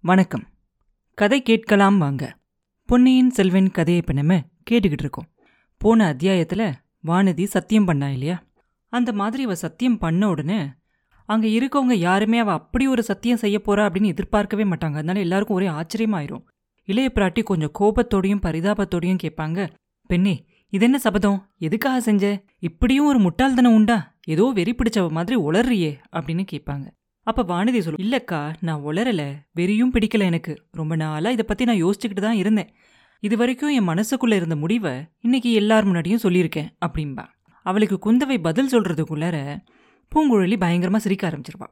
வணக்கம். கதை கேட்கலாம் வாங்க. பொன்னியின் செல்வன் கதையை இப்போ நம்ம கேட்டுக்கிட்டு இருக்கோம். போன அத்தியாயத்தில் வானதி சத்தியம் பண்ணா இல்லையா? அந்த மாதிரி அவ சத்தியம் பண்ண உடனே அங்கே இருக்கவங்க யாருமே அவள் அப்படி ஒரு சத்தியம் செய்ய போறா அப்படின்னு எதிர்பார்க்கவே மாட்டாங்க. அதனால எல்லாருக்கும் ஒரே ஆச்சரியமாயிரும். இளைய பிராட்டி கொஞ்சம் கோபத்தோடையும் பரிதாபத்தோடையும் கேட்பாங்க பெண்ணே இது என்ன சபதம்? எதுக்காக செஞ்ச? இப்படியும் ஒரு முட்டாள்தனம் உண்டா? ஏதோ வெறி பிடிச்சவ மாதிரி உளர்றியே அப்படின்னு கேட்பாங்க. அப்ப வானதி சொல்லு இல்லக்கா நான் உளரல வெறியும் பிடிக்கல எனக்கு. ரொம்ப நாளா இதை பத்தி நான் யோசிச்சுக்கிட்டு தான் இருந்தேன். இது வரைக்கும் என் மனசுக்குள்ள இருந்த முடிவை இன்னைக்கு எல்லார் முன்னாடியும் சொல்லியிருக்கேன் அப்படின்பா அவளுக்கு குந்தவை பதில் சொல்கிறதுக்குள்ளார பூங்குழலி பயங்கரமா சிரிக்க ஆரம்பிச்சிருவா.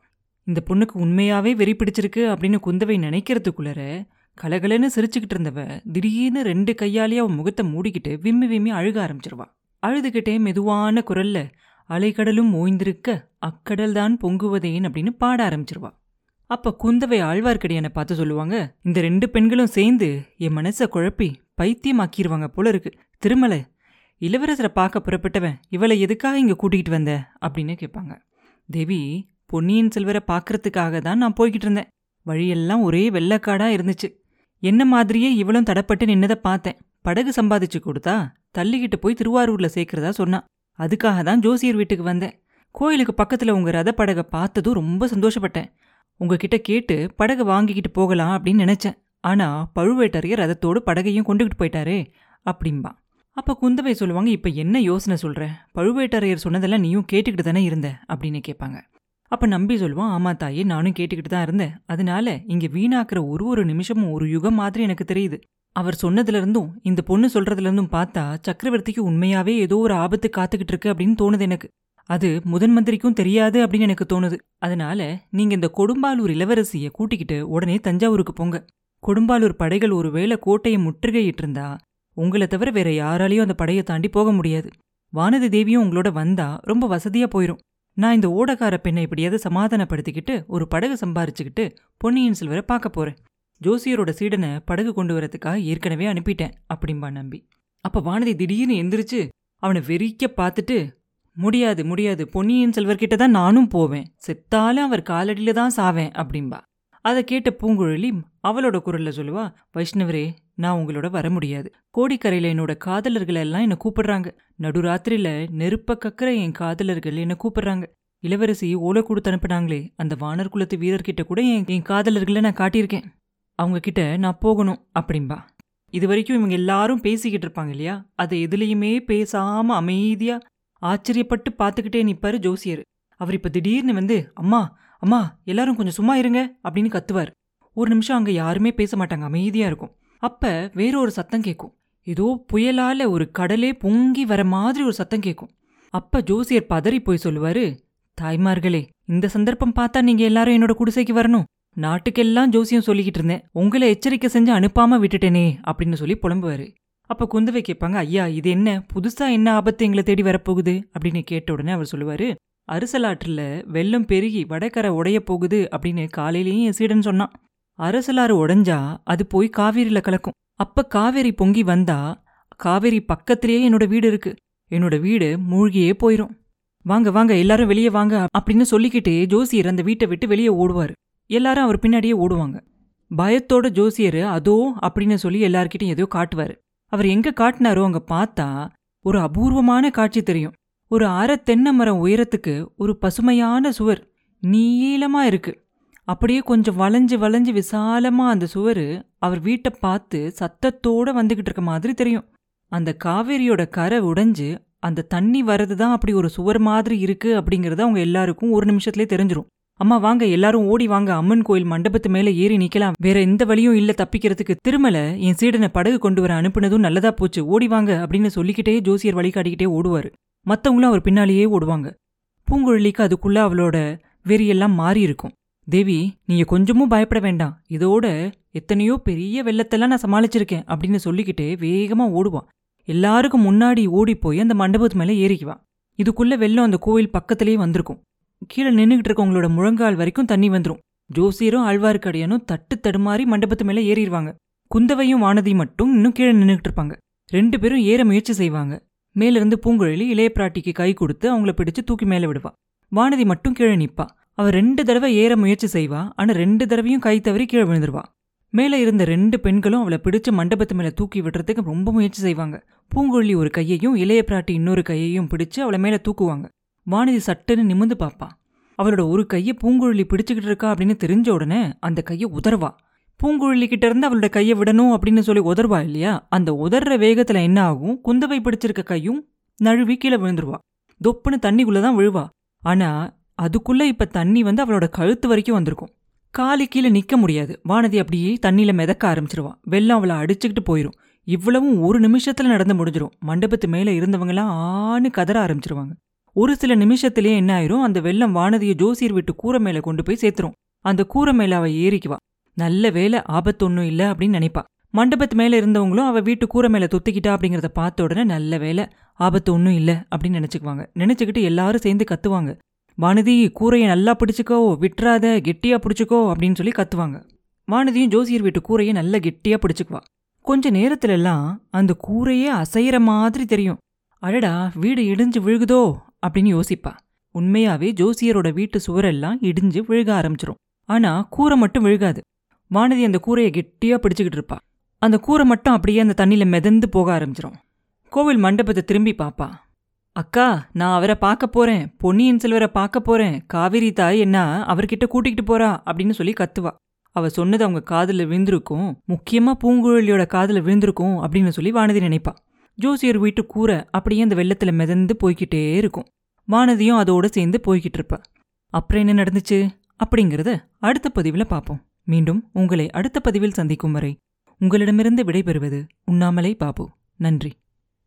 இந்த பொண்ணுக்கு உண்மையாவே வெறி பிடிச்சிருக்கு அப்படின்னு குந்தவை நினைக்கிறதுக்குள்ளார கலகலன்னு சிரிச்சுக்கிட்டு இருந்தவ திடீர்னு ரெண்டு கையாலேயே அவன் முகத்தை மூடிக்கிட்டு விம்மி விம்மி அழுக ஆரம்பிச்சிருவா. அழுதுகிட்டே மெதுவான குரல்ல அலைக்கடலும் ஓய்ந்திருக்க அக்கடல்தான் பொங்குவதேன் அப்படின்னு பாட ஆரம்பிச்சிருவா. அப்ப குந்தவை ஆழ்வார்க்கடியானை பார்த்து சொல்லுவாங்க இந்த ரெண்டு பெண்களும் சேர்ந்து என் மனசை குழப்பி பைத்தியமாக்கிடுவாங்க போல இருக்கு. திருமலை இளவரசரை பார்க்க புறப்பட்டவன் இவளை எதுக்காக இங்கே கூட்டிகிட்டு வந்த? அப்படின்னு கேட்பாங்க. தேவி பொன்னியின் செல்வரை பார்க்கறதுக்காக தான் நான் போய்கிட்டு இருந்தேன். வழியெல்லாம் ஒரே வெள்ளக்காடாக இருந்துச்சு. என்ன மாதிரியே இவளும் தடப்பட்டு நின்னதை பார்த்தேன். படகு சம்பாதிச்சு கொடுத்தா தள்ளிக்கிட்டு போய் திருவாரூரில் சேர்க்கிறதா சொன்னா. அதுக்காக தான் ஜோசியர் வீட்டுக்கு வந்தேன். கோயிலுக்கு பக்கத்தில் உங்கள் ரத படகை பார்த்ததும் ரொம்ப சந்தோஷப்பட்டேன். உங்ககிட்ட கேட்டு படகு வாங்கிக்கிட்டு போகலாம் அப்படின்னு நினச்சேன். ஆனால் பழுவேட்டரையர் ரதத்தோடு படகையும் கொண்டுகிட்டு போயிட்டாரே அப்படிம்பா. அப்போ குந்தவை சொல்லுவாங்க இப்போ என்ன யோசனை சொல்கிற பழுவேட்டரையர் சொன்னதெல்லாம் நீயும் கேட்டுக்கிட்டு தானே இருந்த? அப்படின்னு கேட்பாங்க. அப்போ நம்பி சொல்லுவான் ஆமா தாயே நானும் கேட்டுக்கிட்டு தான் இருந்தேன். அதனால இங்கே வீணாக்குற ஒரு ஒரு நிமிஷமும் ஒரு யுகம் மாதிரி எனக்கு தெரியுது. அவர் சொன்னதுல இருந்தும் இந்த பொண்ணு சொல்றதுல இருந்தும் பார்த்தா சக்கரவர்த்திக்கு உண்மையாவே ஏதோ ஒரு ஆபத்து காத்துக்கிட்டு இருக்கு அப்படின்னு தோணுது எனக்கு. அது முதன் மந்திரிக்கும் தெரியாது அப்படின்னு எனக்கு தோணுது. அதனால நீங்க இந்த கொடும்பாலூர் இளவரசிய கூட்டிக்கிட்டு உடனே தஞ்சாவூருக்கு போங்க. கொடும்பாலூர் படைகள் ஒருவேளை கோட்டையை முற்றுகையிட்டு இருந்தா உங்களை தவிர வேற யாராலையும் அந்த படையை தாண்டி போக முடியாது. வானதி தேவியும் உங்களோட வந்தா ரொம்ப வசதியா போயிரும். நான் இந்த ஓடக்கார பெண்ணை எப்படியாவது சமாதானப்படுத்திக்கிட்டு ஒரு படகு சம்பாரிச்சுக்கிட்டு பொன்னியின் செல்வரை பார்க்க போறேன். ஜோசியரோட சீடனை படகு கொண்டு வரதுக்காக ஏற்கனவே அனுப்பிட்டேன் அப்படிம்பா நம்பி. அப்ப வானதி திடீர்னு எந்திரிச்சு அவனை வெறிக்க பார்த்துட்டு முடியாது முடியாது பொன்னியின் செல்வர்கிட்ட தான் நானும் போவேன். செத்தாலும் அவர் காலடியில தான் சாவேன் அப்படிம்பா. அதை கேட்ட பூங்குழலி அவளோட குரல்ல சொல்லுவா வைஷ்ணவரே நான் உங்களோட வர முடியாது. கோடிக்கரையில என்னோட காதலர்கள் எல்லாம் என்ன கூப்பிடுறாங்க. நடுராத்திரியில் நெருப்ப கக்கிற என் காதலர்கள் என்னை கூப்பிடுறாங்க. இளவரசி ஓலை கொடுத்து அனுப்புனாங்களே அந்த வானர் குலத்து வீரர்கிட்ட கூட என் என் காதலர்களை நான் காட்டியிருக்கேன். அவங்கக்கிட்ட நான் போகணும் அப்படிம்பா. இது வரைக்கும் இவங்க எல்லாரும் பேசிக்கிட்டு இருப்பாங்க இல்லையா? அதை எதுலேயுமே பேசாம அமைதியா ஆச்சரியப்பட்டு பார்த்துக்கிட்டே நிப்பாரு ஜோசியர். அவர் இப்ப திடீர்னு வந்து அம்மா அம்மா எல்லாரும் கொஞ்சம் சும்மா இருங்க அப்படின்னு கத்துவார். ஒரு நிமிஷம் அங்க யாருமே பேச மாட்டாங்க அமைதியா இருக்கும். அப்ப வேற ஒரு சத்தம் கேட்கும் ஏதோ புயலால ஒரு கடலே பொங்கி வர மாதிரி ஒரு சத்தம் கேட்கும் அப்ப ஜோசியர் பதறி போய் சொல்லுவாரு தாய்மார்களே இந்த சந்தர்ப்பம் பார்த்தா நீங்க எல்லாரும் என்னோட குடிசைக்கு வரணும். நாட்டுக்கெல்லாம் ஜோசியம் சொல்லிக்கிட்டு இருந்தேன். உங்களை எச்சரிக்கை செஞ்சு அனுப்பாம விட்டுட்டேனே அப்படின்னு சொல்லி புலம்புவாரு. அப்ப குந்தவை கேட்பாங்க ஐயா இது என்ன? புதுசா என்ன ஆபத்து எங்களை தேடி வரப்போகுது? அப்படின்னு கேட்ட உடனே அவர் சொல்லுவாரு அரசலாற்றுல வெள்ளம் பெருகி வடக்கரை உடைய போகுது அப்படின்னு காலையிலேயும் என் சீடன் சொன்னான். அரசலாறு உடைஞ்சா அது போய் காவேரியில கலக்கும். அப்ப காவேரி பொங்கி வந்தா காவேரி பக்கத்திலேயே என்னோட வீடு இருக்கு. என்னோட வீடு மூழ்கியே போயிரும். வாங்க வாங்க எல்லாரும் வெளியே வாங்க அப்படின்னு சொல்லிக்கிட்டே ஜோசியர் அந்த வீட்டை விட்டு வெளியே ஓடுவாரு. எல்லாரும் அவர் பின்னாடியே ஓடுவாங்க. பயத்தோட ஜோசியர் அதோ அப்படின்னு சொல்லி எல்லார்கிட்டையும் எதையோ காட்டுவாரு. அவர் எங்க காட்டினாரோ அங்க பார்த்தா ஒரு அபூர்வமான காட்சி தெரியும். ஒரு அரை தென்னை மரம் உயரத்துக்கு ஒரு பசுமையான சுவர் நீளமா இருக்கு. அப்படியே கொஞ்சம் வளைஞ்சு வளைஞ்சு விசாலமா அந்த சுவர் அவர் வீட்டை பார்த்து சத்தத்தோட வந்துகிட்டு இருக்க மாதிரி தெரியும். அந்த காவேரியோட கரை உடைஞ்சு அந்த தண்ணி வர்றது தான் அப்படி ஒரு சுவர் மாதிரி இருக்கு அப்படிங்கறத அவங்க எல்லாருக்கும் ஒரு நிமிஷத்துலயே தெரிஞ்சிடும் அம்மா வாங்க. எல்லாரும் ஓடி வாங்க. அம்மன் கோயில் மண்டபத்து மேல ஏறி நிக்கலாம். வேற எந்த வழியும் இல்ல தப்பிக்கிறதுக்கு. திருமல என் சீடனை படகு கொண்டு வர அனுப்புனதும் நல்லதா போச்சு. ஓடி வாங்க அப்படின்னு சொல்லிக்கிட்டே ஜோசியர் வழிகாட்டிக்கிட்டே ஓடுவாரு. மத்தவங்களும் அவர் பின்னாலேயே ஓடுவாங்க. பூங்குழலிக்கு அதுக்குள்ள அவளோட வெறியெல்லாம் மாறி இருக்கும். தேவி நீங்க கொஞ்சமும் பயப்பட வேண்டாம். இதோட எத்தனையோ பெரிய வெள்ளத்தெல்லாம் நான் சமாளிச்சிருக்கேன் அப்படின்னு சொல்லிக்கிட்டே வேகமா ஓடுவான் எல்லாருக்கும் முன்னாடி ஓடி போய் அந்த மண்டபத்து மேல ஏறிக்குவான் இதுக்குள்ள வெள்ளம் அந்த கோயில் பக்கத்திலேயே வந்திருக்கும். கீழே நின்றுகிட்டு இருக்கவங்களோட முழங்கால் வரைக்கும் தண்ணி வந்துடும் ஜோசியரும் ஆழ்வார்க்கடியனும் தட்டு தடுமாறி மண்டபத்து மேல ஏறிடுவாங்க குந்தவையும் வானதி மட்டும் இன்னும் கீழே நின்றுகிட்டு இருப்பாங்க. ரெண்டு பேரும் ஏற முயற்சி செய்வாங்க. மேலிருந்து பூங்குழலி இளைய பிராட்டிக்கு கை கொடுத்து அவங்கள பிடிச்சு தூக்கி மேல விடுவா. வானதி மட்டும் கீழே நிப்பா. அவ ரெண்டு தடவை ஏற முயற்சி செய்வா. ஆனா ரெண்டு தடவையும் கை தவறி கீழே விழுந்துருவா. மேலே இருந்த ரெண்டு பெண்களும் அவளை பிடிச்சு மண்டபத்து மேலே தூக்கி விடுறதுக்கு ரொம்ப முயற்சி செய்வாங்க. பூங்குழலி ஒரு கையையும் இளைய பிராட்டி இன்னொரு கையையும் பிடிச்சு அவளை மேலே தூக்குவாங்க. வானதி சட்டுன்னு நிமிந்து பாப்பா அவளோட ஒரு கையை பூங்குழலி பிடிச்சுக்கிட்டு இருக்கா அப்படின்னு தெரிஞ்ச உடனே அந்த கையை உதர்வா பூங்குழலி கிட்ட இருந்து அவளோட கையை விடணும் அப்படின்னு சொல்லி உதர்வா இல்லையா? அந்த உதர்ற வேகத்துல என்ன ஆகும்? குந்தவை பிடிச்சிருக்க கையும் நழுவி கீழே விழுந்துருவா. தொப்புன்னு தண்ணிக்குள்ளே தான் விழுவா. ஆனா அதுக்குள்ள இப்ப தண்ணி வந்து அவளோட கழுத்து வரைக்கும் வந்திருக்கும். காலி கீழே நிக்க முடியாது. வானதி அப்படியே தண்ணியில மிதக்க ஆரம்பிச்சிருவான் வெள்ளம் அவளை அடிச்சுக்கிட்டு போயிரும். இவ்வளவும் ஒரு நிமிஷத்துல நடந்து முடிஞ்சிடும் மண்டபத்து மேல இருந்தவங்கலாம் ஆன்னு கதற ஆரம்பிச்சிருவாங்க. ஒரு சில நிமிஷத்திலே என்ன ஆயிரும்? அந்த வெள்ளம் வானதியை ஜோசியர் வீட்டு கூரை மேல கொண்டு போய் சேர்த்துரும். அந்த கூரை மேல அவ ஏறிக்குவா. நல்ல வேலை ஆபத்து ஒன்றும் இல்லை அப்படின்னு நினைப்பா. மண்டபத்து மேல இருந்தவங்களும் அவ வீட்டு கூரை மேல தொத்திக்கிட்டா அப்படிங்கறத பார்த்த உடனே நல்ல வேலை ஆபத்து ஒன்றும் இல்லை அப்படின்னு நினைச்சுக்குவாங்க. நினைச்சுக்கிட்டு எல்லாரும் சேர்ந்து கத்துவாங்க. வானதி கூரையை நல்லா பிடிச்சுக்கோ விட்டுறாத கெட்டியா பிடிச்சிக்கோ அப்படின்னு சொல்லி கத்துவாங்க. வானதியும் ஜோசியர் வீட்டு கூரையை நல்லா கெட்டியா பிடிச்சுக்குவா. கொஞ்ச நேரத்துல எல்லாம் அந்த கூரையே அசைகிற மாதிரி தெரியும். அடடா வீடு இடிஞ்சு விழுகுதோ அப்படின்னு யோசிப்பா. உண்மையாவே ஜோசியரோட வீட்டு சுவரெல்லாம் இடிஞ்சு விழுக ஆரம்பிச்சிரும். ஆனா கூரை மட்டும் விழுகாது. வானதி அந்த கூரையை கெட்டியா பிடிச்சுக்கிட்டு இருப்பா. அந்த கூரை மட்டும் அப்படியே அந்த தண்ணியில மிதந்து போக ஆரம்பிச்சிரும். கோவில் மண்டபத்தை திரும்பி பாப்பா. அக்கா நான் அவரை பார்க்க போறேன். பொன்னியின் செல்வரை பார்க்க போறேன். காவிரி தாய் என்ன அவர்கிட்ட கூட்டிக்கிட்டு போறா? அப்படின்னு சொல்லி கத்துவா. அவ சொன்னது அவங்க காதுல விழுந்திருக்கும். முக்கியமா பூங்குழலியோட காதுல விழுந்திருக்கும் அப்படின்னு சொல்லி வானதி நினைப்பா. ஜோசியர் வீட்டு கூரை அப்படியே அந்த வெள்ளத்துல மிதந்து போய்கிட்டே இருக்கும். வானதியும் அதோட சேர்ந்து போய்கிட்டு இருப்பா. அப்புறம் என்ன நடந்துச்சு? அப்படிங்கிறத அடுத்த பதிவில் பார்ப்போம். மீண்டும் உங்களை அடுத்த பதிவில் சந்திக்கும் வரை உங்களிடமிருந்து விடைபெறுவது உண்ணாமலே பாபு. நன்றி.